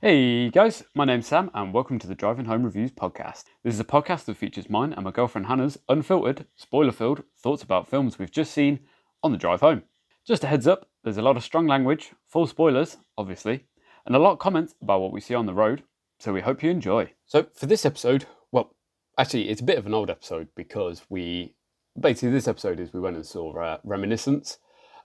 Hey guys, my name's Sam, and welcome to the Driving Home Reviews podcast. This is a podcast that features mine and my girlfriend Hannah's unfiltered, spoiler filled thoughts about films we've just seen on the drive home. Just a heads up, there's a lot of strong language, full spoilers, obviously, and a lot of comments about what we see on the road, so we hope you enjoy. So for this episode, well, actually, it's a bit of an old episode because we basically this episode is we went and saw uh, Reminiscence,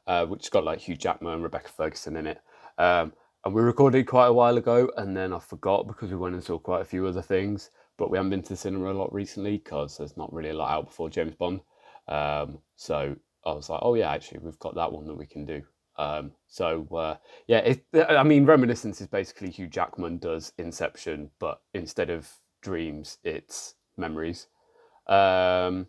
uh, which got like Hugh Jackman and Rebecca Ferguson in it. Um, and we recorded quite a while ago, and then I forgot because we went and saw quite a few other things. But we haven't been to the cinema a lot recently because there's not really a lot out before James Bond. Um, so I was like, oh yeah, actually, we've got that one that we can do. Um, so uh, yeah, it, I mean, Reminiscence is basically Hugh Jackman does Inception, but instead of dreams, it's memories. Um,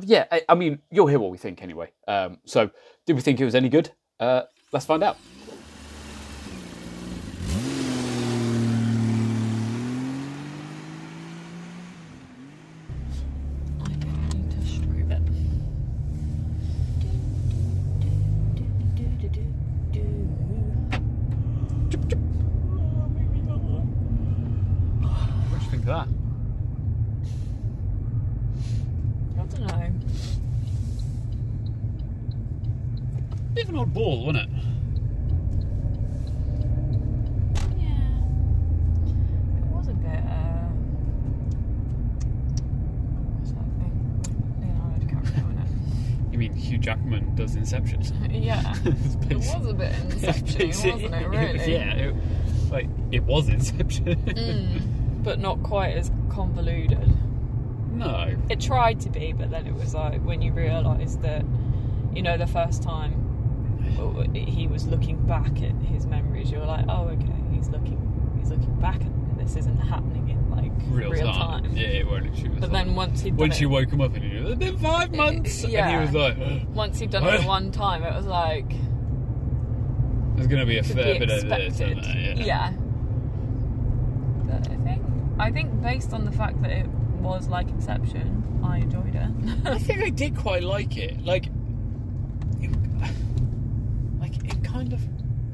yeah, I, I, mean, you'll hear what we think anyway. Um, so, did we think it was any good? Uh, let's find out. Ball, wasn't it? Yeah. It was a bit. Uh... What's that thing? Leonardo DiCaprio it. You mean Hugh Jackman does Inception? yeah. it was a bit Inception, wasn't it? Really? yeah. It, like it was Inception. mm, but not quite as convoluted. No. It tried to be, but then it was like when you realise that, you know, the first time he was looking back at his memories. You're like, oh, okay, he's looking, he's looking back, and this isn't happening in like real, real time. time. Yeah, it won't. But then once he once you woke him up and it's been five eh, months, yeah. and he was like, once he'd done it one time, it was like there's going to be a fair bit of this, there, yeah. yeah. But I think I think based on the fact that it was like Inception, I enjoyed it. I think I did quite like it. Like like it kind of.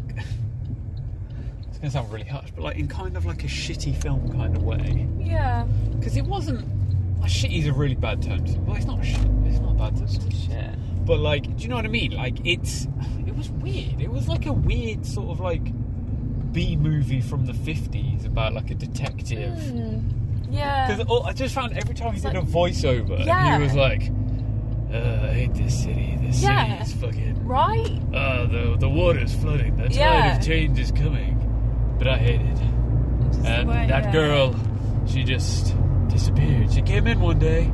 it's going to sound really harsh, but like in kind of like a shitty film kind of way. Yeah. Because it wasn't. Like, shitty is a really bad term. Well, it's not shit. It's not a bad term. It's shit. But like, do you know what I mean? Like, it's. It was weird. It was like a weird sort of like B movie from the fifties about like a detective. Mm. Yeah. Because I just found every time he did a voiceover, yeah. he was like, uh, "I hate this city. This yeah. city is fucking Right? Uh, the, the water's flooding. The tide yeah. of change is coming. But I hate it. And way, that yeah. girl, she just disappeared. She came in one day,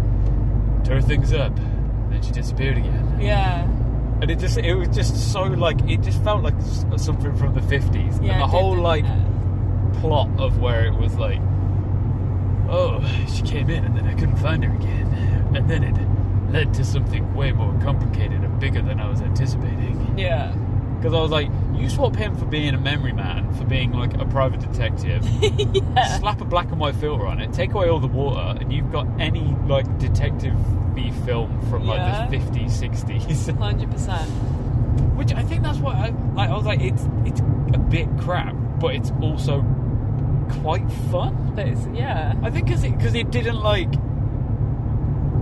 tore things up, then she disappeared again. Yeah. And it just, it was just so like, it just felt like something from the 50s. Yeah, and the whole did, like plot of where it was like, oh, she came in and then I couldn't find her again. And then it led to something way more complicated and bigger than I was anticipating. Yeah. Because I was like, you swap him for being a memory man, for being like a private detective, yeah. slap a black and white filter on it, take away all the water, and you've got any like detective B film from like yeah. the 50s, 60s. 100%. Which I think that's what I, I was like, it's, it's a bit crap, but it's also quite fun. But it's, yeah. I think because it, cause it didn't like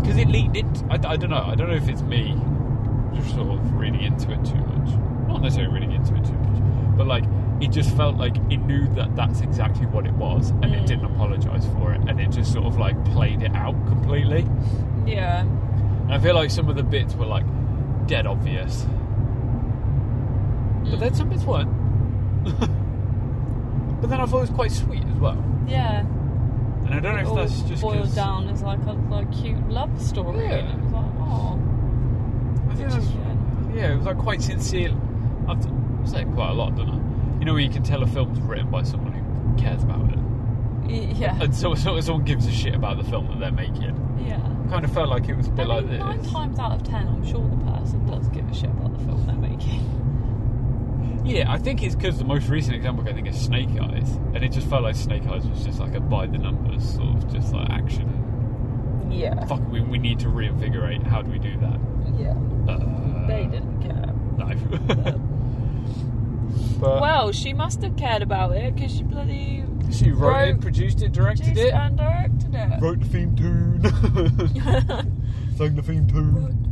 because it leaned into. I, I don't know. I don't know if it's me just sort of reading into it too much. Not necessarily reading into it too much, but like it just felt like it knew that that's exactly what it was, and mm. it didn't apologise for it, and it just sort of like played it out completely. Yeah. And I feel like some of the bits were like dead obvious, mm. but then some bits weren't. but then I thought it was quite sweet as well. Yeah. And I don't know if that's just boiled down as like a like cute love story. Yeah. And it was like, oh. I think that's, yeah, it was like quite sincere. I've said quite a lot, don't I? You know, where you can tell a film's written by someone who cares about it. Yeah. And so, so someone gives a shit about the film that they're making. Yeah. Kind of felt like it was a bit mean, like this. Nine times out of ten, I'm sure the person does give a shit about the film they're making. Yeah, I think it's because the most recent example I think is Snake Eyes, and it just felt like Snake Eyes was just like a by the numbers sort of just like action. Yeah. Fuck, we, we need to reinvigorate. How do we do that? Yeah. Uh, they didn't care. No. But Well, she must have cared about it because she bloody she wrote, it, produced it, directed produced it, and directed it. wrote the theme tune, sang the theme tune.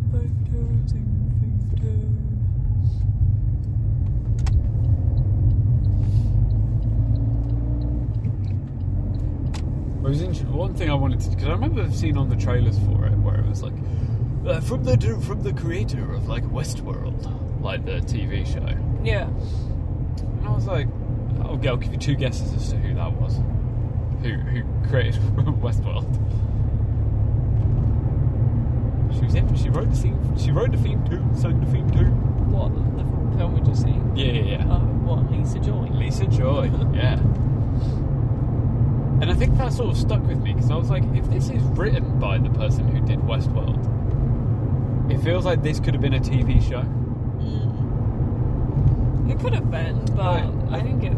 It was interesting. One thing I wanted to, because I remember seeing on the trailers for it where it was like, uh, from the from the creator of like Westworld, like the TV show. Yeah. And I was like, okay, I'll give you two guesses as to who that was. Who who created Westworld? She was in. She wrote the theme. She wrote the theme too. Sang the theme too. What the film we just seen? Yeah, yeah, yeah. Oh, what Lisa Joy? Lisa Joy. yeah. And I think that sort of stuck with me because I was like, if this is written by the person who did Westworld, it feels like this could have been a TV show. It could have been, but Right. I think it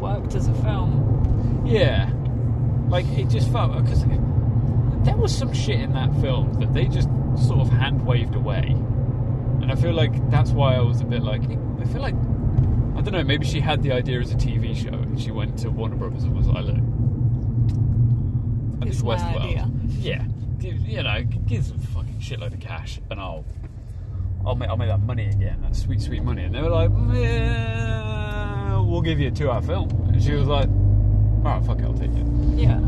worked as a film. Yeah. Like, it just felt. Because there was some shit in that film that they just sort of hand waved away. And I feel like that's why I was a bit like. I feel like. I don't know, maybe she had the idea as a TV show and she went to Warner Brothers and was like, look. I This did is my Westworld. Yeah. Give, you know, give some fucking shitload of cash and I'll. I'll make, I'll make that money again, that sweet, sweet money. And they were like, yeah, we'll give you a two hour film. And she was like, alright, fuck it, I'll take it. Yeah.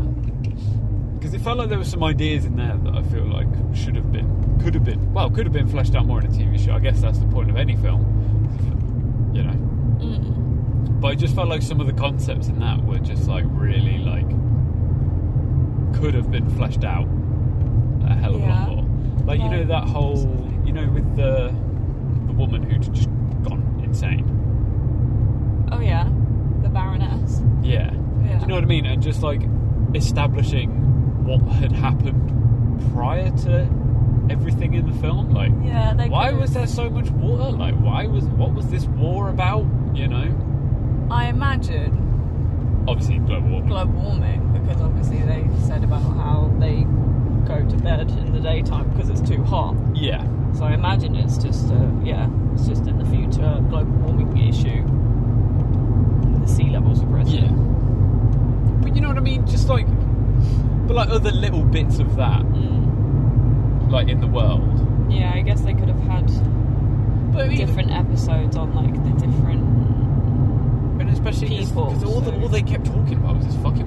Because it felt like there were some ideas in there that I feel like should have been, could have been, well, could have been fleshed out more in a TV show. I guess that's the point of any film, you know. Mm. But I just felt like some of the concepts in that were just like really like could have been fleshed out a hell of a lot more. Like you know that whole, know, with the the woman who'd just gone insane. Oh yeah, the Baroness. Yeah. Yeah. Do you know what I mean? And just like establishing what had happened prior to everything in the film. Like, Yeah, why could've- was there so much water? Like, why was what was this war about? You know, I imagine obviously global warming. global warming because obviously they said about how they go to bed in the daytime because it's too hot. yeah, So I imagine it's just a, yeah, it's just in the future global warming issue. The sea levels are risen. yeah. But you know what I mean? Just like, but like other little bits of that, Mm. like in the world. Yeah, I guess they could have had But I mean, different episodes on like the different. and especially because all, the, all they kept talking about was this fucking.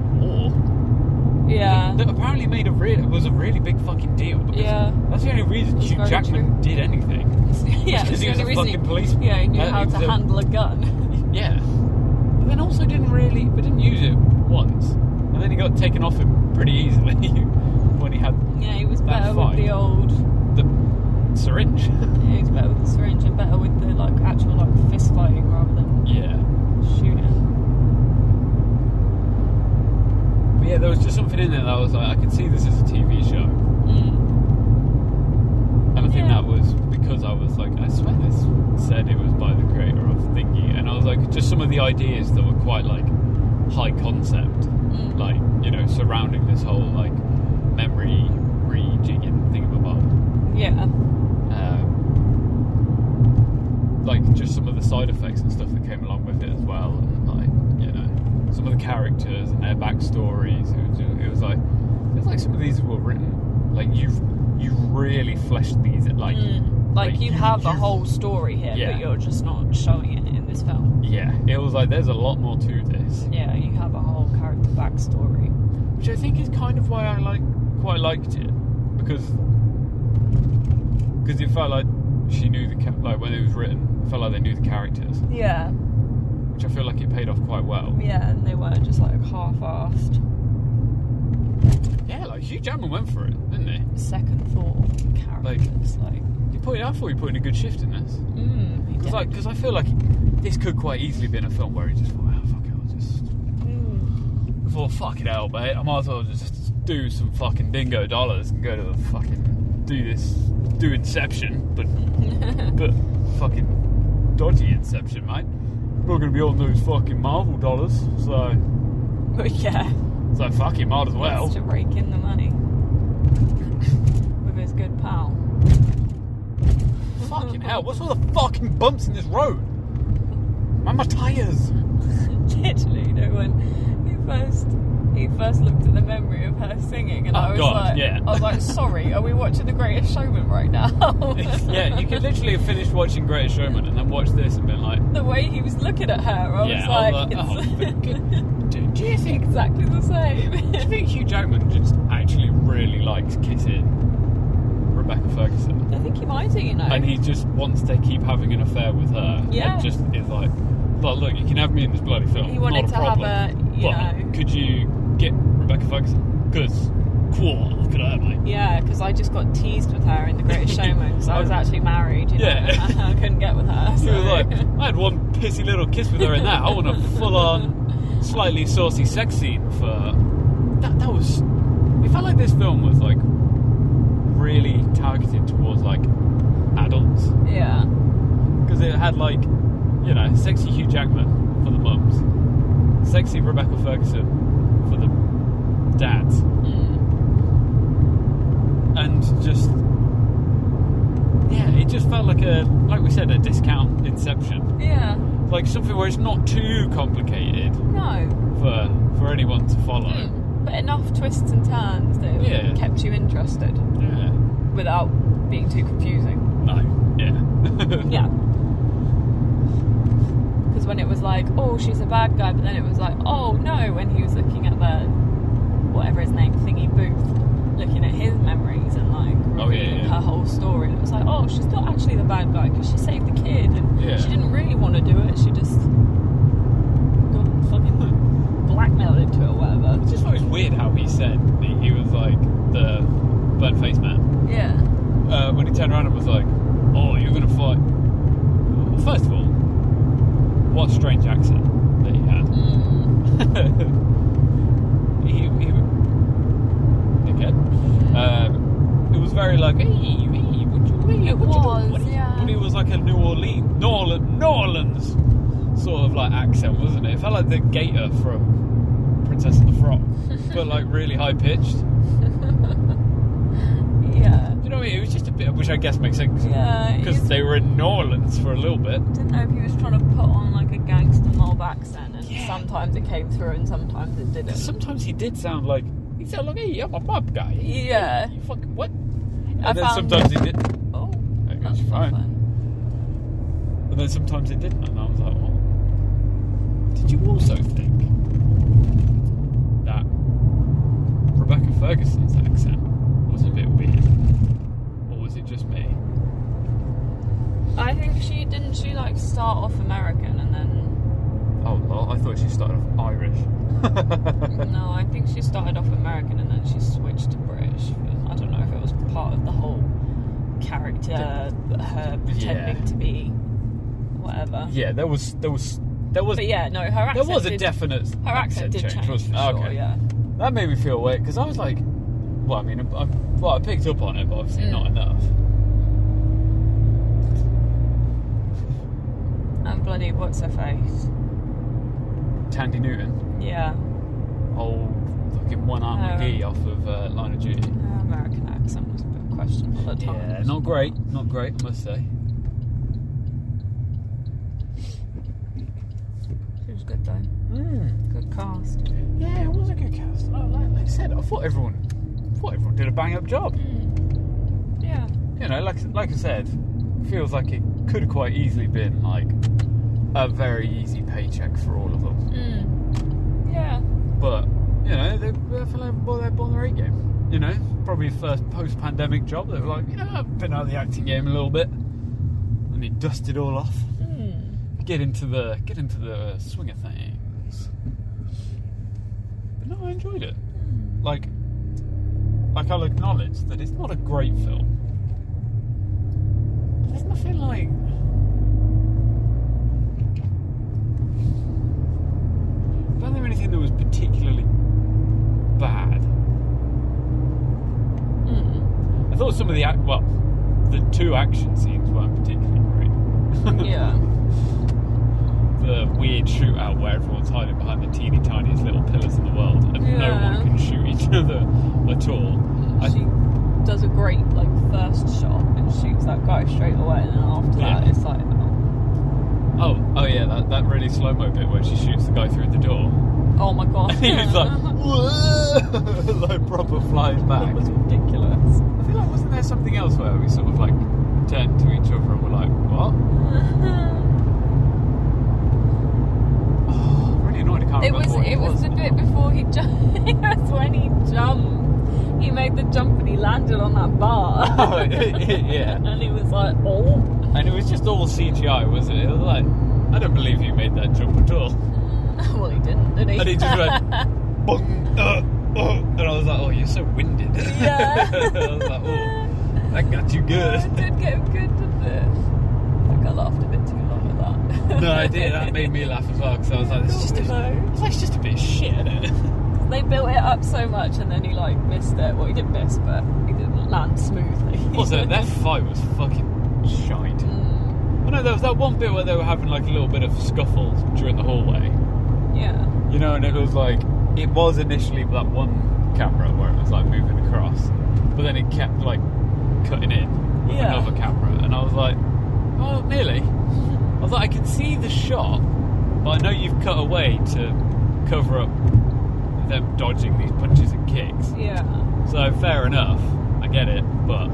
Yeah. that apparently made a real was a really big fucking deal. Because Yeah. that's the only reason Hugh Jackman true. did anything. yeah, because he was a fucking policeman. Yeah, he knew Uh, how to a- handle a gun. Yeah, but then also didn't really, but didn't use it once, and then he got taken off him pretty easily when he had yeah, he was better fight. with the old. the syringe. Yeah, he was better with the syringe and better with the like actual like fist fighting rather than yeah, shooting. but yeah, there was just something in there that I was like, I could see this as a TV show, Mm. and I think Yeah. that was because I was like, I swear this said it was by the creator of Thingy, and I was like, just some of the ideas that were quite like high concept. Mm. like you know surrounding this whole like memory rejigging thingamabob. Yeah. Um, like just some of the side effects and stuff that came along with it as well, and like some of the characters and their backstories. It was, it was like it was like some of these were written like you've you really fleshed these like Mm. Like, like, you you- have a whole story here, Yeah. but you're just not showing it in this film. yeah it was like there's a lot more to this. Yeah, you have a whole character backstory. which I think is kind of why I like quite liked it because because it felt like she knew the like when it was written, it felt like they knew the characters, Yeah. Which I feel like it paid off quite well. Yeah, and they weren't just like half-assed. Yeah, like Hugh Jackman went for it, didn't he? Second thought characters, like, He put I thought you put in a good shift in this mm, because did. like because I feel like this could quite easily been a film where he just thought, oh, fuck it, I'll just Mm. thought fuck it hell, mate, I might as well just do some fucking dingo dollars and go to the fucking do this do Inception, but but fucking dodgy Inception, mate. We're not gonna be on those fucking Marvel dollars, so But yeah, so fuck it, might as well. wants to rake in the money with his good pal. Fucking hell, what's all the fucking bumps in this road? and my tyres. Literally, no he first he first looked at the memory of her singing, and Oh, I was God, like, yeah. I was like, sorry, are we watching The Greatest Showman right now? yeah, you could literally have finished watching Greatest Showman and then watch this and been like, the way he was looking at her, I yeah, was like, I was like, oh, it's for good- do, do you think exactly the same. do you think Hugh Jackman just actually really likes kissing Rebecca Ferguson? I think he might do, you know. And he just wants to keep having an affair with her. Yeah. Just is like, well, look, you can have me in this bloody film. He wanted not a to have a, you but know- could you get Rebecca Ferguson? Because, cool, look at her, mate. Yeah, because I just got teased with her in The Greatest Showman because I was actually married. You know, Yeah. I couldn't get with her. He So. was like, I had one pissy little kiss with her in that. I want a full on, slightly saucy sex scene for. That, that was. It felt like this film was like really targeted towards like adults. yeah, Because it had like, you know, sexy Hugh Jackman for the mums, sexy Rebecca Ferguson for the dads, mm. and just. Yeah, it just felt like a, like we said, a discount Inception. yeah, like something where it's not too complicated no, for for anyone to follow. Mm. but enough twists and turns that Yeah. kept you interested Yeah. without being too confusing. No. Yeah. Yeah. When it was like, oh, she's a bad guy, but then it was like, oh no, when he was looking at the whatever his name, thingy booth, looking at his memories and like Oh, yeah, yeah. her whole story, and it was like, oh, she's not actually the bad guy because she saved the kid and Yeah. she didn't really want to do it. She just got fucking blackmailed into it or whatever. I just thought it was weird how he said he, he was like the burnt face man. Yeah. Uh, when he turned around and was like, "Oh, you're gonna fight." First of all, what strange accent that he had. Mm. he, he dickhead. Um, it was very like, hey, hey, what you, It what you was, doing, buddy?" yeah. But it was like a New Orleans, New Orleans, New Orleans sort of like accent, wasn't it? It felt like the Gator from Princess and the Frog, but like really high pitched. Yeah. You know what I mean? It was just a bit, which I guess makes sense Yeah. because they were in New Orleans for a little bit. I didn't know if he was trying to put on like a gangster mob accent, and Yeah. sometimes it came through and sometimes it didn't. Sometimes he did sound like he sounded like, "Hey, I'm a mob guy." Yeah. You fucking what? And I then found- sometimes he did. Oh, Maybe that's fine. fine. And then sometimes it didn't, and I was like, what? Did you also think that Rebecca Ferguson's accent was a bit weird? Or was it just me? I think she didn't. She like start off American and then Oh, well, I thought she started off Irish. no, I think she started off American and then she switched to British. I don't know if it was part of the whole character, her pretending Yeah. to be whatever. yeah, there was, there was, there was, But yeah, no, her accent. there was a did, definite her accent did change, wasn't for it? sure. okay. Yeah. That made me feel weird because I was like, well, I mean, I, well, I picked up on it, but obviously Mm. not enough. And bloody what's her face? Thandie Newton, Yeah, old fucking one arm Oh. McGee off of uh, Line of Duty. American accent was a bit questionable at times. Yeah, not great, not great, I must say. She was good though. Good cast. Yeah, it was a good cast. Like, like I said, I thought everyone, I thought everyone did a bang up job. Yeah. You know, like like I said, feels like it could have quite easily been like a very easy paycheck for all of them. Mm. Yeah. But you know, they, they feel like bought their bought their A game. You know, probably first post-pandemic job. They were like, you know, I've been out of the acting game a little bit, and he dusted all off. Mm. Get into the get into the swing of things. But no, I enjoyed it. Like, like I'll acknowledge that it's not a great film. There's nothing like. I anything that was particularly bad. Mm. I thought some of the act well, the two action scenes weren't particularly great. Yeah. the weird shootout where everyone's hiding behind the teeny tiniest little pillars in the world and no one can shoot each other at all. I- She does a great like first shot and shoots that guy straight away, and then after Yeah. that, it's like, oh, Oh, oh yeah, that, that really slow mo bit where she shoots the guy through the door. Oh my god. He was like, "Whoa!" like proper flies back. that was ridiculous. I feel like wasn't there something else where we sort of like turned to each other and were like, what? Oh, really annoyed. I can't It remember was what it was the bit before he jumped. it was when he jumped. He made the jump and he landed on that bar. Oh, yeah. and he was like, oh. And it was just all CGI, wasn't it? It was like, I don't believe you made that jump at all. Well, he didn't, did he? And he just went, Bung, uh, uh, and I was like, oh, you're so winded. Yeah. I was like, oh, that got you Yeah, good. it did get good, didn't it? I think I laughed a bit too long at that. No, I did. That made me laugh as well because I was like, it's just, a, it's like it's just a bit of shit, isn't it? They built it up so much and then he like missed it. Well, he didn't miss, but he didn't land smoothly. Also, their fight was fucking shite. I know there was that one bit where they were having like a little bit of scuffle during the hallway. yeah. You know, and it was like it was initially that one camera where it was like moving across, but then it kept like cutting in with Yeah. another camera, and I was like, oh, nearly. I was like, I can see the shot, but I know you've cut away to cover up them dodging these punches and kicks. Yeah. So fair enough, I get it, but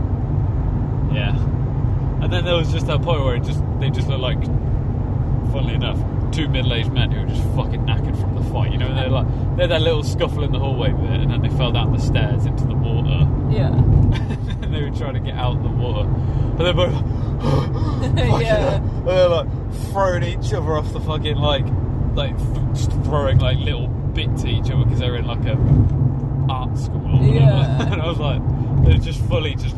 yeah. And then there was just that point where it just they just looked like, funnily enough, two middle-aged men who were just fucking knackered from the fight. You know, they're like they had that little scuffle in the hallway bit, and then they fell down the stairs into the water, Yeah. and they were trying to get out of the water, and they're both. fucking- Yeah. and they're like throwing each other off the fucking like, like just throwing like little bits at each other because they're in like a art school or whatever. Yeah. and I was like, they're just fully just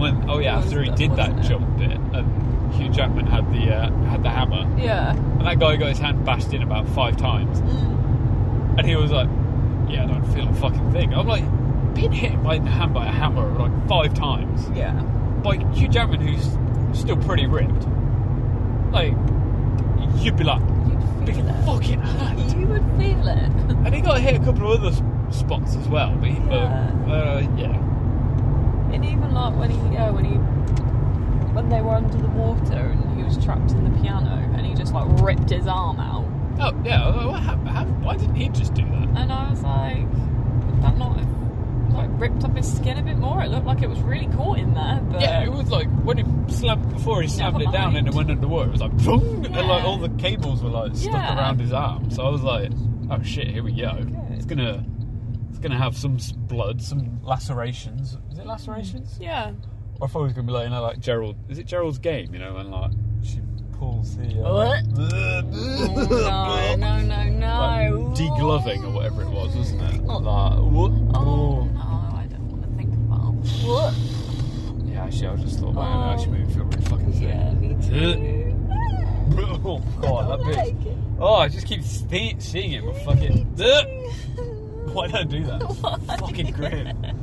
oh, when, oh yeah, after he did that jump bit, and Hugh Jackman had the uh, had the hammer, Yeah. and that guy got his hand bashed in about five times, Mm. and he was like, "Yeah, I don't feel a fucking thing." I'm like, being hit by the hand by a hammer like five times Yeah. by Hugh Jackman, who's still pretty ripped. Like, you'd be like, You'd feel it. fucking hand. You would feel it. And he got hit a couple of other spots as well, but, Yeah. but uh, yeah. When he, yeah, when he, when they were under the water and he was trapped in the piano and he just like ripped his arm out. Oh, yeah? How- Why didn't he just do that? And I was like, would that not have like ripped up his skin a bit more? It looked like it was really caught in there. But Yeah, it was like when he slammed before he slammed it down and it went underwater. It was like, boom, and like all the cables were like stuck Yeah. around his arm. So I was like, oh shit, here we go. Okay. It's gonna, it's gonna have some blood, some lacerations. Is it lacerations? yeah. I thought it was gonna be like you know, like Gerald. Is it Gerald's game? You know, when like she pulls the uh, What? Oh, no, no, no, no. like, degloving or whatever it was, wasn't it? Oh. Like, what? Oh no, I don't want to think about what. Yeah, actually, I was just thought about it. it Oh. Actually, made me feel really fucking sick. Yeah, me too. oh god, that I bitch. like. Oh, I just keep see- seeing it, but fucking. Why don't I do that? Why? Fucking grin.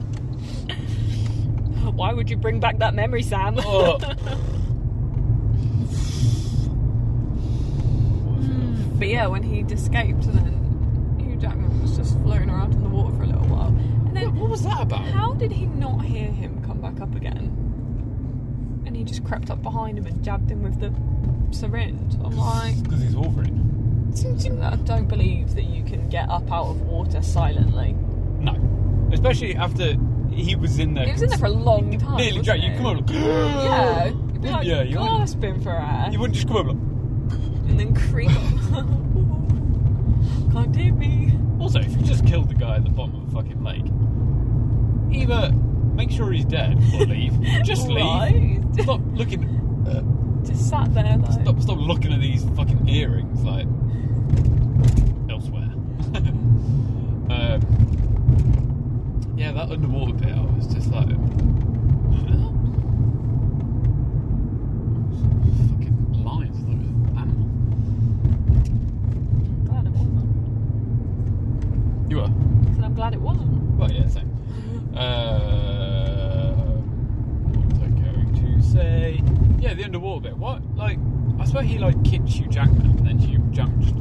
Why would you bring back that memory, Sam? Oh. But yeah, when he'd escaped, and then Hugh Jackman was just floating around in the water for a little while. And then, What was that about? how did he not hear him come back up again? And he just crept up behind him and jabbed him with the syringe. I'm like, Because he's Wolverine. I don't believe that you can get up out of water silently. No, especially after he was in there. He was in there for a long time. Nearly dragged you. Come on, look. Yeah, you'd be like Yeah, you gasping for air, You wouldn't just come over. Like, and then creep. Can't hear me. Also, if you just killed the guy at the bottom of the fucking lake, either make sure he's dead or leave. Just leave. Right. Stop looking. Uh, Just sat there like. stop. Stop looking at these fucking earrings like elsewhere. um, yeah, that underwater bit, I was just like. huh? Fucking lions, I thought it was an animal. Glad it wasn't. You were? I said I'm glad it wasn't. Well, yeah, same. Uh, what was I going to say? Yeah, the underwater bit. What? Like, I swear he like kicked you Jackman, and then you just.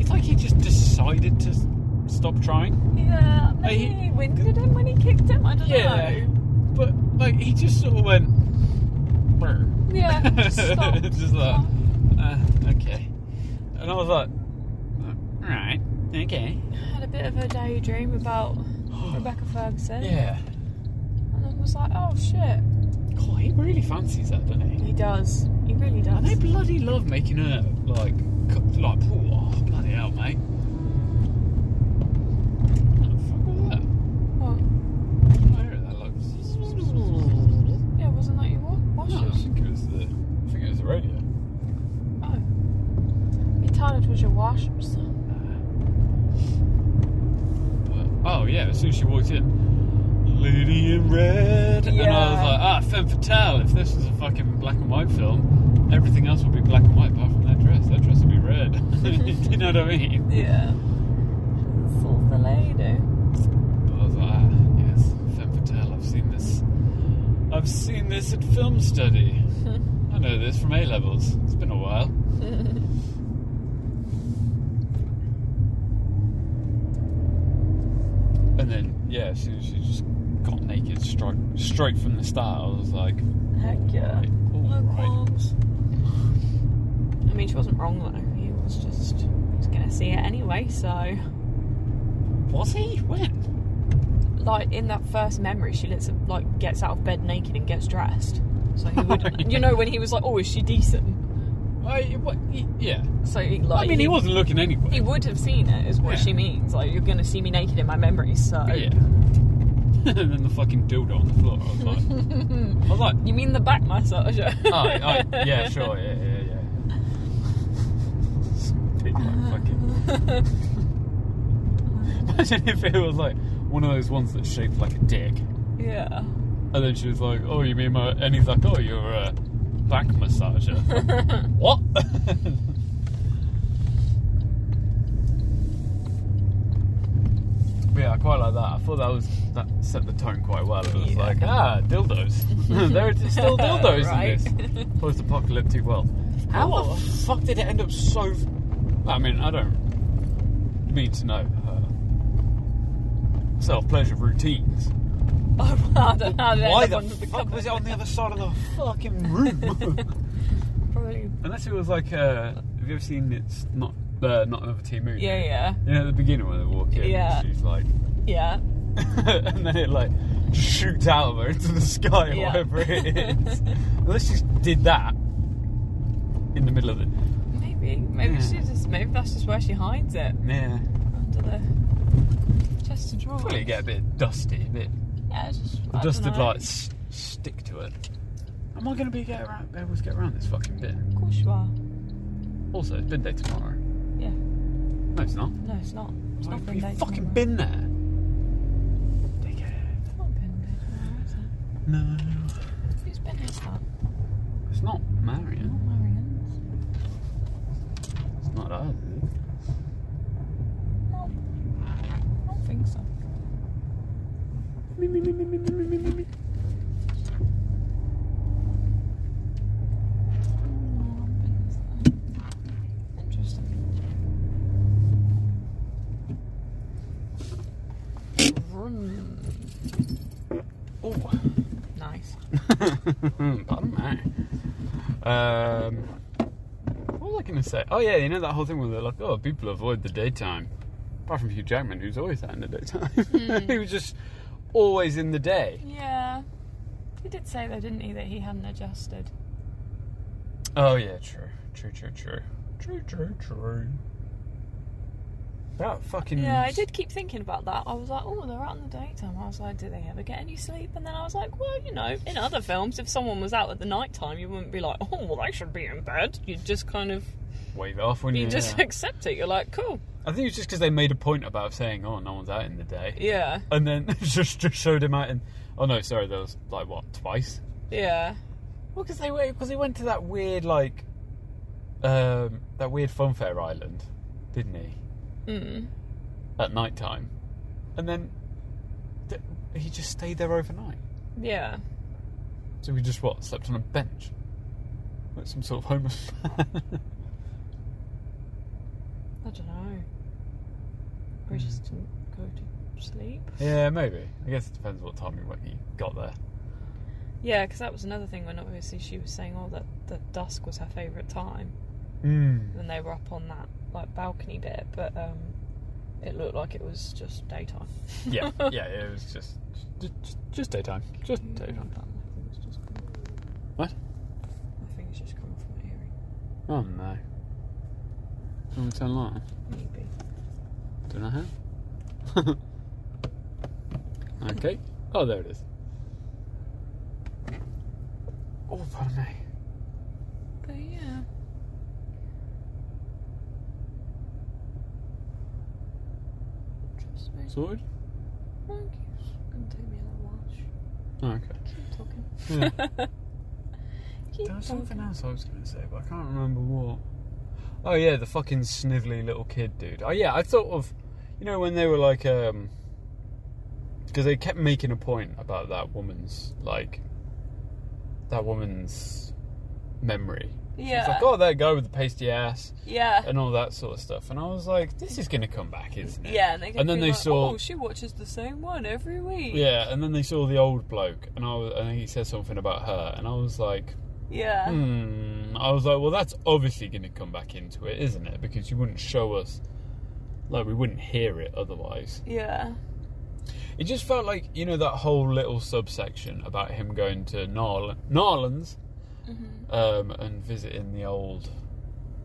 It's like he just decided to stop trying. Yeah, maybe he- he winded him when he kicked him. I don't Yeah. know. But like, he just sort of went. brr. Yeah, just stop. just like, uh, okay. And I was like, right, okay. I had a bit of a daydream about Rebecca Ferguson. Yeah. And I was like, oh shit. God, he really fancies that, doesn't he? He does. He really does. And they bloody love making her like, like, oh, bloody hell, mate. The radio. Oh. You thought it was your washers. But, oh yeah, as soon as she walked in, Lady in Red, and I was like, ah, femme fatale. If this was a fucking black and white film, everything else would be black and white apart from that dress. That dress would be red. you know what I mean? Yeah. Sort the lady. I was like, ah, yes, femme fatale. I've seen this. I've seen this at film study. Know this from A levels. It's been a while. And then, yeah, as soon as she just got naked straight, straight from the start, I was like, Heck yeah. right, oh, all No right. qualms. I mean, she wasn't wrong though. He was just he was gonna see it anyway. So, Was he? When? like in that first memory, she lets him like gets out of bed naked and gets dressed. So he would, you know, when he was like, "Oh, is she decent?" I, what, yeah. So he, like, I mean, he wasn't looking anyway. He would have seen it, is what Yeah. she means. Like, you're gonna see me naked in my memories. So, Yeah. and then the fucking dildo on the floor. I was like, I was like, you mean the back massager? oh, oh, yeah, sure, yeah, yeah, yeah. Big, like, fucking. Imagine if it was like one of those ones that's shaped like a dick. yeah. And then she was like, "Oh, you mean my?" And he's like, "Oh, you're a back massager." what? Yeah, I quite like that. I thought that was that set the tone quite well. It was Yeah. like, ah, dildos. there are still dildos Right. in this post-apocalyptic world. How Oh. the fuck did it end up so? I mean, I don't mean to know her self-pleasure routines. I don't know Why the the fuck was it on the other side of the fucking room? Probably. Unless it was like, uh, have you ever seen it's not uh, not another Teen Movie? Yeah, yeah, You know, at the beginning when they walk in, Yeah. she's like, yeah. and then it like shoots out of her into the sky or Yeah. whatever it is. Unless she did that in the middle of it. Maybe, maybe Yeah. she just, maybe that's just where she hides it Yeah. under the chest of drawers. Probably get a bit dusty, a bit Yeah, just I don't dusted know. like s- stick to it. Am I going to be get around, able to get around this fucking bit? Of course you are. Also, it's bin day tomorrow. Yeah. No, it's not. No, it's not. It's not You've been day fucking tomorrow. been there. Dickhead. It's not been day tomorrow, is it? No. Who's been here, Stan? It's not Marion. Not Marianne's. It's not us. is it? No. I don't think so. Oh. Nice. Pardon me. Um, what was I going to say? Oh, yeah, you know that whole thing where they're like, oh, people avoid the daytime. Apart from Hugh Jackman, who's always out in the daytime. he was just always in the day. Yeah. He did say though, didn't he, that he hadn't adjusted. Oh, yeah, true. True, true, true. True, true, true. That fucking. Yeah, I did keep thinking about that. I was like, oh, they're out in the daytime. I was like, do they ever get any sleep? And then I was like, well, you know, in other films, if someone was out at the night time, you wouldn't be like, oh, well, they should be in bed. You'd just kind of, Wave it off when you. you just yeah. accept it. You're like, cool. I think it's just because they made a point about saying, oh, no one's out in the day. Yeah, And then just, just showed him out in. Oh, no, sorry, there was like, what, twice? yeah. Well, because they went because he went to that weird like um, that weird funfair island, didn't he? Mm. At night time, and then th- he just stayed there overnight. Yeah. So we just what slept on a bench, like some sort of homeless man. I don't know. We just didn't go to sleep. yeah, maybe. I guess it depends what time he got there. Yeah, because that was another thing when obviously she was saying, "Oh, that that dusk was her favourite time." Mm. When they were up on that like balcony bit, but um, it looked like it was just daytime. Yeah, yeah, it was just just, just daytime, just daytime. I think just. What? I think it's just coming from my hearing. Oh no. Can we turn light on? Maybe. Don't know how. okay. Oh, there it is. Oh, pardon me. But yeah. Just me. Sorted? Thank you. It's gonna take me a little while. Oh, okay. Keep talking. Yeah. Keep There was talking. something else I was going to say, but I can't remember what. Oh yeah, the fucking snivelly little kid dude. Oh yeah, I thought of, you know, when they were like, um, because they kept making a point about that woman's like, that woman's memory. Yeah. It's like, oh, that guy with the pasty ass yeah. and all that sort of stuff. And I was like, this is going to come back, isn't it? Yeah, and, they And then they like, saw- Oh, she watches the same one every week. Yeah, and then they saw the old bloke, and I was, and he said something about her, and I was like, Yeah. Hmm. I was like, well, that's obviously going to come back into it, isn't it? Because you wouldn't show us, like, we wouldn't hear it otherwise. Yeah. It just felt like, you know, that whole little subsection about him going to Nar- Narlands Mm-hmm. um, and visiting the old,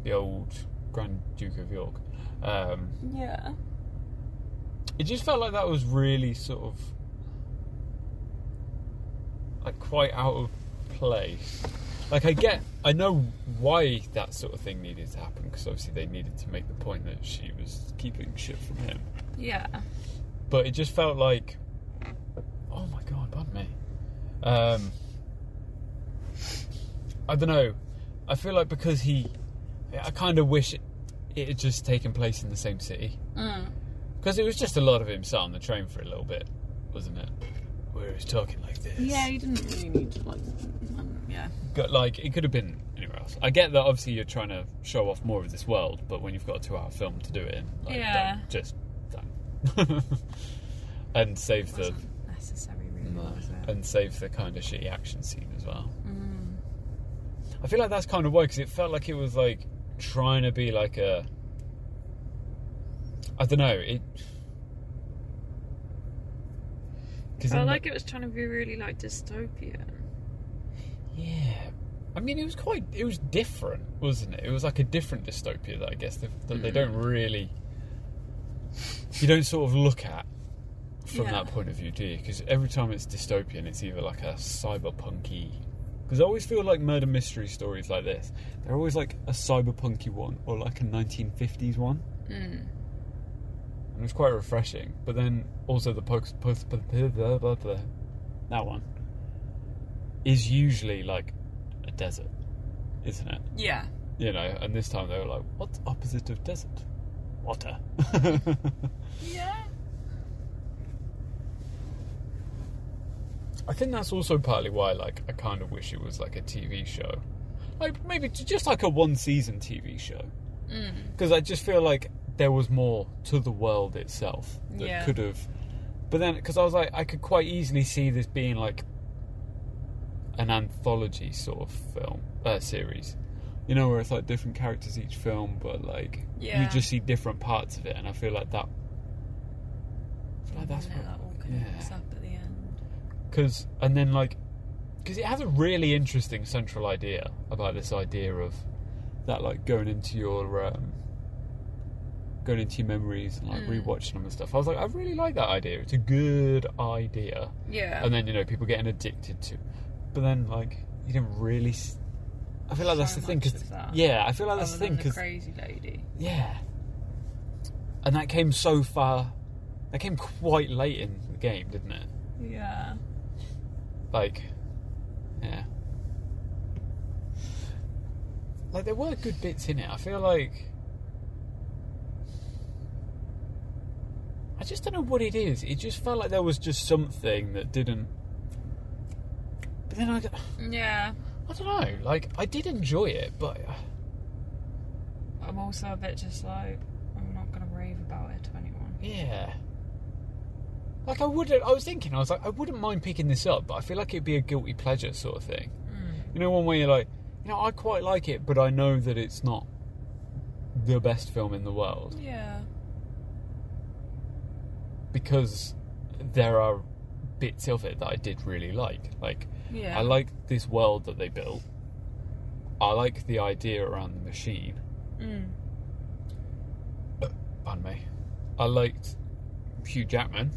the old Grand Duke of York. Um, Yeah. it just felt like that was really sort of like quite out of place. Like I get, I know why that sort of thing needed to happen because obviously they needed to make the point that she was keeping shit from him. Yeah. But it just felt like, oh my god, pardon me. Um, I don't know. I feel like because he, I kind of wish it, it had just taken place in the same city. Mm. Because it was just a lot of him sat on the train for a little bit, wasn't it? Where he was talking like this. Yeah, he didn't really need to like. Um, yeah. Got, like, it could have been anywhere else. I get that obviously you're trying to show off more of this world, but when you've got a two hour film to do it in, like, Yeah. don't, just don't. and save the. Necessary, really, No, and save the kind of shitty action scene as well. Mm. I feel like that's kind of why, because it felt like it was like trying to be like a. I don't know. It. Because Felt like it was trying to be really like dystopian. Yeah. I mean, it was quite. It was different, wasn't it? It was like a different dystopia that I guess that, that they don't really. You don't sort of look at from Yeah. that point of view, do you? Because every time it's dystopian, it's either like a cyberpunky. Because I always feel like murder mystery stories like this, they're always like a cyberpunky one or like a 1950s one. Mm. And it's quite refreshing. But then also the post post that one is usually like a desert, isn't it? Yeah. You know, and this time they were like, "What's opposite of desert? Water." Yeah. I think that's also partly why, like, I kind of wish it was like a TV show, like maybe just like a one-season TV show, Mm. because I just feel like there was more to the world itself that Yeah. could have. But then, because I was like, I could quite easily see this being like an anthology sort of film uh, series, you know, where it's like different characters each film, but like Yeah. you just see different parts of it, and I feel like that. I feel like that's what, that all yeah. connects up at the end. Because and then like because it has a really interesting central idea about this idea of that like going into your um, going into your memories and like Mm. rewatching them and stuff. I was like, I really like that idea. It's a good idea. Yeah. And then you know people getting addicted to, but then like you don't really. s- I feel like that's the thing because that. yeah, I feel like that's Other the thing because crazy lady. yeah, and that came so far. That came quite late in the game, didn't it? Yeah. Like yeah. Like there were good bits in it. I feel like i just don't know what it is. It just felt like there was just something that didn't but then i, Yeah. I don't know. Like i did enjoy it but uh, I'm also a bit just like I'm not gonna rave about it to anyone. yeah like I wouldn't. I was thinking, I was like, I wouldn't mind picking this up, but I feel like it'd be a guilty pleasure sort of thing. You know, one where you're like, you know, I quite like it, but I know that it's not the best film in the world Yeah. because there are bits of it that I did really like. Like, Yeah. I like this world that they built. I like the idea around the machine. Mm. Pardon me. I liked Hugh Jackman.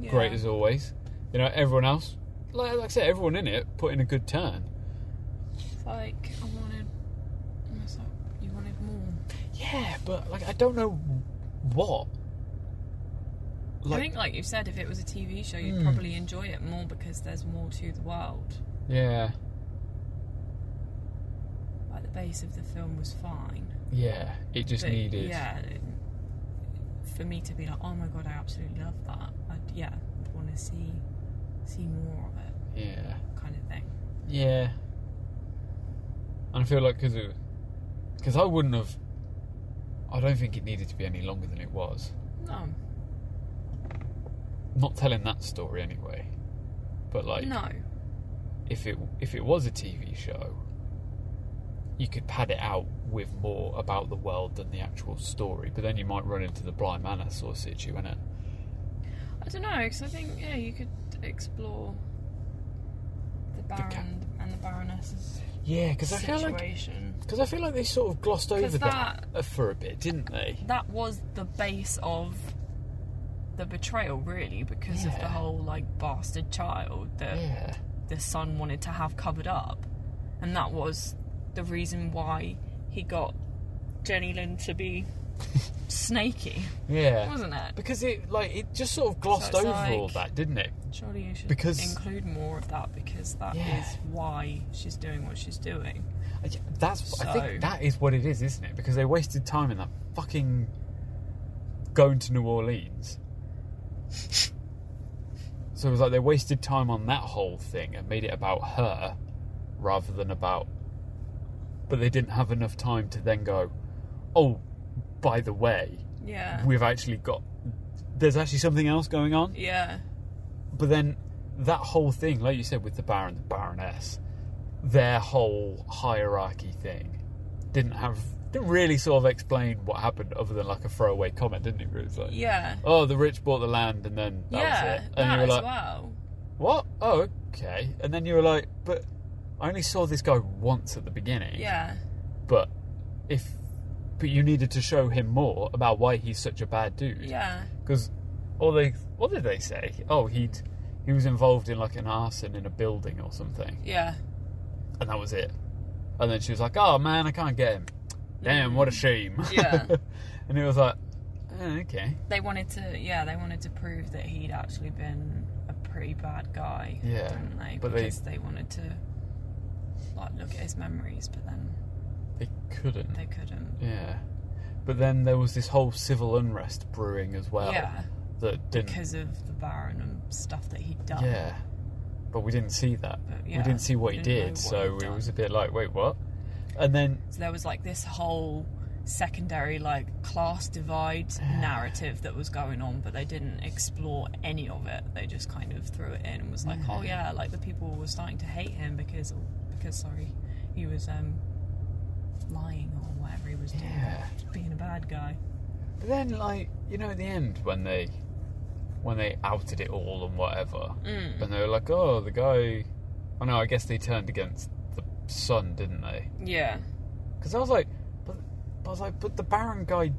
Yeah. great as always. You know, everyone else, like, like I said, everyone in it put in a good turn. It's like I wanted. Like you wanted more. Yeah, but like I don't know what. I think, like you said, if it was a TV show, you'd Hmm. probably enjoy it more because there's more to the world. yeah, Like the base of the film was fine. yeah, it just but needed. Yeah. it- For me to be like, oh my god, I absolutely love that. Yeah, I'd want to see see more of it, yeah, kind of thing. yeah. And I feel like because it, because I wouldn't have. I don't think it needed to be any longer than it was. No, Not telling that story anyway, but like no, if it if it was a TV show, you could pad it out with more about the world than the actual story. But then you might run into the Bly Manor sort of situ, innit? I don't know because I think yeah, you could explore the Baron and the Baroness's Yeah, because I feel like because I feel like they sort of glossed over that- that for a bit, didn't they? that was the base of the betrayal, really, because of the whole like bastard child that Yeah, the son wanted to have covered up, and that was the reason why he got Jenny Lind to be snaky, yeah. wasn't it? Because it like it just sort of glossed So over all that, didn't it? Surely you should Because- include more of that because that is Yeah. why she's doing what she's doing. I- That's I think that is what it is, isn't it? Because they wasted time in that fucking going to New Orleans. So it was like they wasted time on that whole thing and made it about her rather than about. But they didn't have enough time to then go, oh, by the way, Yeah. we've actually got. There's actually something else going on. yeah. But then that whole thing, like you said, with the Baron, the Baroness, their whole hierarchy thing didn't have didn't really sort of explain what happened other than like a throwaway comment, didn't it? It was like, Yeah. oh, the rich bought the land, and then that yeah. was it. And that you were as like, well. what? Oh, okay. And then you were like, but I only saw this guy once at the beginning. Yeah. But if but you needed to show him more about why he's such a bad dude. Yeah. Because all they what did they say? Oh, he'd he was involved in like an arson in a building or something, Yeah. and that was it. And then she was like, "Oh man, I can't get him. Damn, what a mm. shame." Yeah. and it was like, "Oh, okay, They wanted to, yeah, they wanted to prove that he'd actually been a pretty bad guy, Yeah, didn't they? but they- they... wanted to like look at his memories, but then they couldn't." they couldn't. Yeah. But then there was this whole civil unrest brewing as well. yeah, That didn't. because of the Baron and stuff that he'd done. Yeah. But we didn't see that. But, we didn't see what he didn't know did, what so it was a bit like, wait, what? And then So there was like this whole secondary like class divide narrative that was going on, but they didn't explore any of it. They just kind of threw it in and was like, "Oh yeah, like the people were starting to hate him because because sorry, he was um lying or whatever he was doing, Yeah. just being a bad guy." But then, like you know, at the end when they when they outed it all and whatever, Mm. and they were like, "Oh, the guy." Oh no, I guess they turned against the son, didn't they? Yeah, Because I was like, but, but I was like, but the Baron guy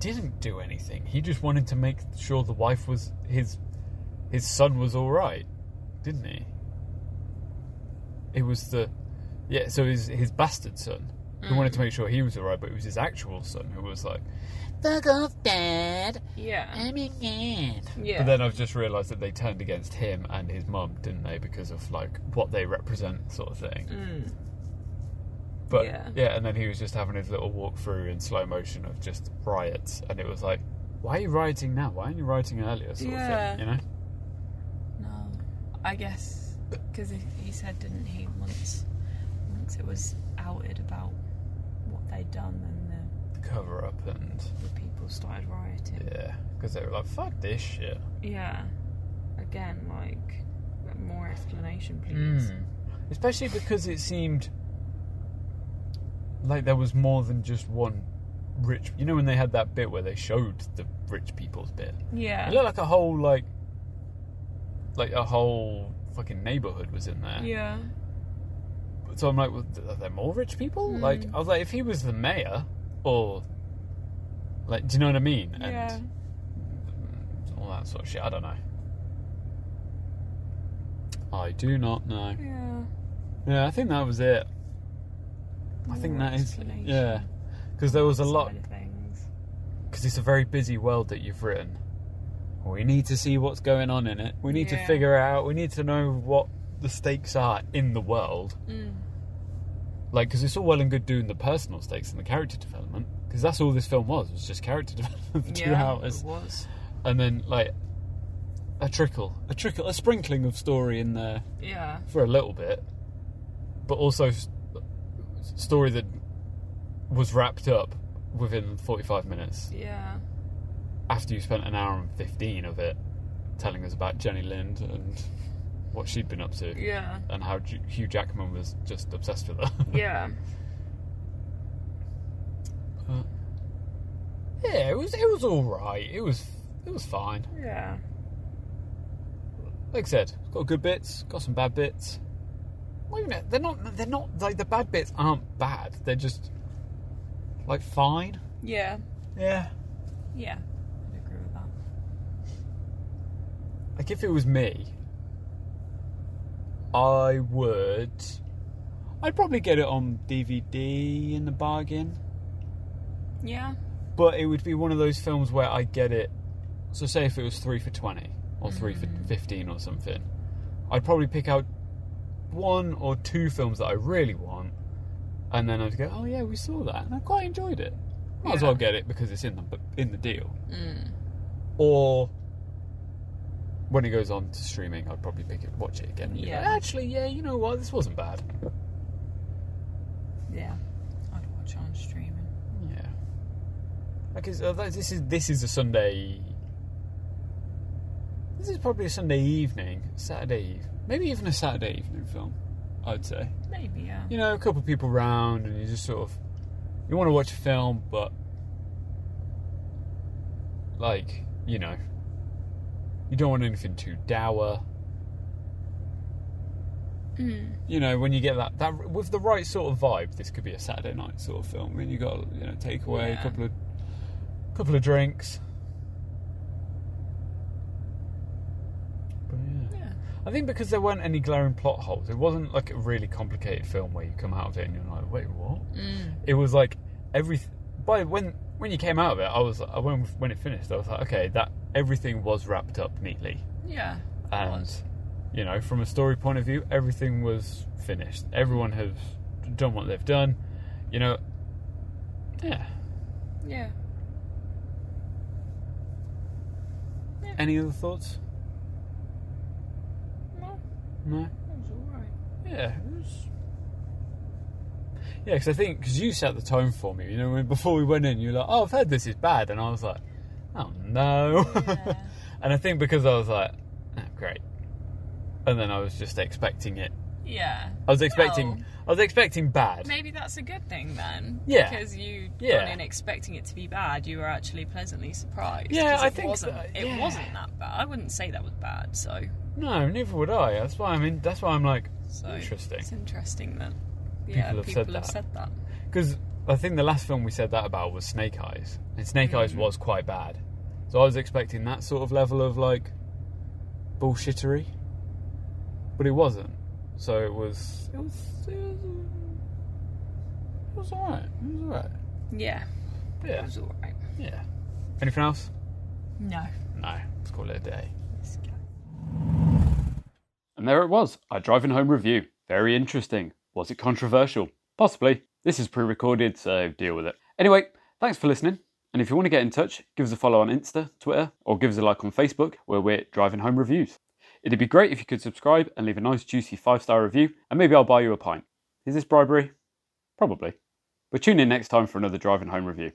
didn't do anything. He just wanted to make sure the wife was his his son was all right, didn't he? It was the yeah, so his his bastard son who wanted to make sure he was all right, but it was his actual son who was like, "Fuck off, Dad." yeah, I'm again. yeah. But then I've just realised that they turned against him and his mum, didn't they? Because of like what they represent, sort of thing. Mm. But Yeah. yeah. and then he was just having his little walk through in slow motion of just riots, and it was like, why are you rioting now? Why aren't you rioting earlier? Sort Yeah. of thing, you know? No, I guess because he said, didn't he? Once, once it was outed about they'd done, and The cover up and the, the people started rioting. yeah, because they were like, fuck this shit. Yeah, again, like more explanation, please. Mm. Especially because it seemed like there was more than just one rich. You know when they had that bit where they showed the rich people's bit. Yeah. It looked like a whole like like a whole fucking neighborhood was in there. Yeah. So I'm like, well, are there more rich people? Mm. Like I was like, if he was the mayor, or like, do you know what I mean? Yeah. All that sort of shit. I don't know. I do not know. Yeah. Yeah, I think that was it. I think that is yeah, because there was a lot. Of things. Because it's a very busy world that you've written. We need to see what's going on in it. We need to Yeah. figure out. We need to know what the stakes are in the world. Mm. Like, because it's all well and good doing the personal stakes and the character development. Because that's all this film was. Was just character development for two yeah, hours, It was. and then like a trickle, a trickle, a sprinkling of story in there Yeah. for a little bit, but also story that was wrapped up within 45 minutes Yeah. after you spent an hour and 15 of it telling us about Jenny Lind and what she'd been up to Yeah. and how Hugh Jackman was just obsessed with her. Yeah. But, yeah, it was it was all right. It was it was fine. Yeah. Like I said, it's got good bits, got some bad bits. Even they're not they're not like the bad bits aren't bad. They're just like fine. Yeah. Yeah. Yeah. I'd agree with that. Like if it was me, I would. I'd probably get it on DVD in the bargain, Yeah. but it would be one of those films where I get it. So say if it was three for twenty or 3 for fifteen or something, I'd probably pick out one or two films that I really want, and then I'd go, "Oh yeah, we saw that, and I quite enjoyed it. Might as well get it because it's in the in the deal." Mm. or when it goes on to streaming, I'd probably pick it, watch it again. and be like, Yeah. Actually, yeah, you know what? This wasn't bad. Yeah. I'd watch on streaming. Yeah. Because uh, this is this is a Sunday. This is probably a Sunday evening, Saturday eve, maybe even a Saturday evening film. I'd say. Maybe, yeah. You know, a couple of people round, and you just sort of you want to watch a film, but like you know, you don't want anything too dour. Mm. you know, when you get that that with the right sort of vibe, this could be a Saturday night sort of film. I mean, you got you know takeaway, Yeah. a couple of couple of drinks. But yeah. Yeah. I think because there weren't any glaring plot holes, it wasn't like a really complicated film where you come out of it and you're like, wait, what? Mm. It was like every by when when you came out of it, I was I when when it finished, I was like, okay, that everything was wrapped up neatly Yeah. and was. you know from a story point of view everything was finished everyone has done what they've done you know yeah Yeah. any other thoughts No, no it was alright. yeah it was yeah because i think because you set the tone for me you know when before we went in you were like oh i've heard this is bad and i was like oh no Yeah. and i think because i was like oh, great and then i was just expecting it Yeah. i was expecting Well, i was expecting bad maybe that's a good thing then. Yeah. Because you Yeah. gone in expecting it to be bad, you were actually pleasantly surprised. Yeah, I it think wasn't, so, It wasn't that bad. I wouldn't say that was bad. So, no neither would i that's why i mean that's why i'm like so Interesting. It's interesting that yeah, People people have have, said that. that. Because I think the last film we said that about was Snake Eyes, and Snake Eyes Mm. was quite bad. So I was expecting that sort of level of like bullshittery, but it wasn't. So it was. It was. It was, it was alright. It was alright. Yeah, Yeah. it was alright. Yeah. Anything else? No. No. Let's call it a day. Let's go. And there it was, our driving home review. Very interesting. Was it controversial? Possibly. This is pre recorded, so deal with it. Anyway, thanks for listening. And if you want to get in touch, give us a follow on Insta, Twitter, or give us a like on Facebook, where we're driving home reviews. It'd be great if you could subscribe and leave a nice, juicy five star review, and maybe I'll buy you a pint. Is this bribery? Probably. But tune in next time for another driving home review.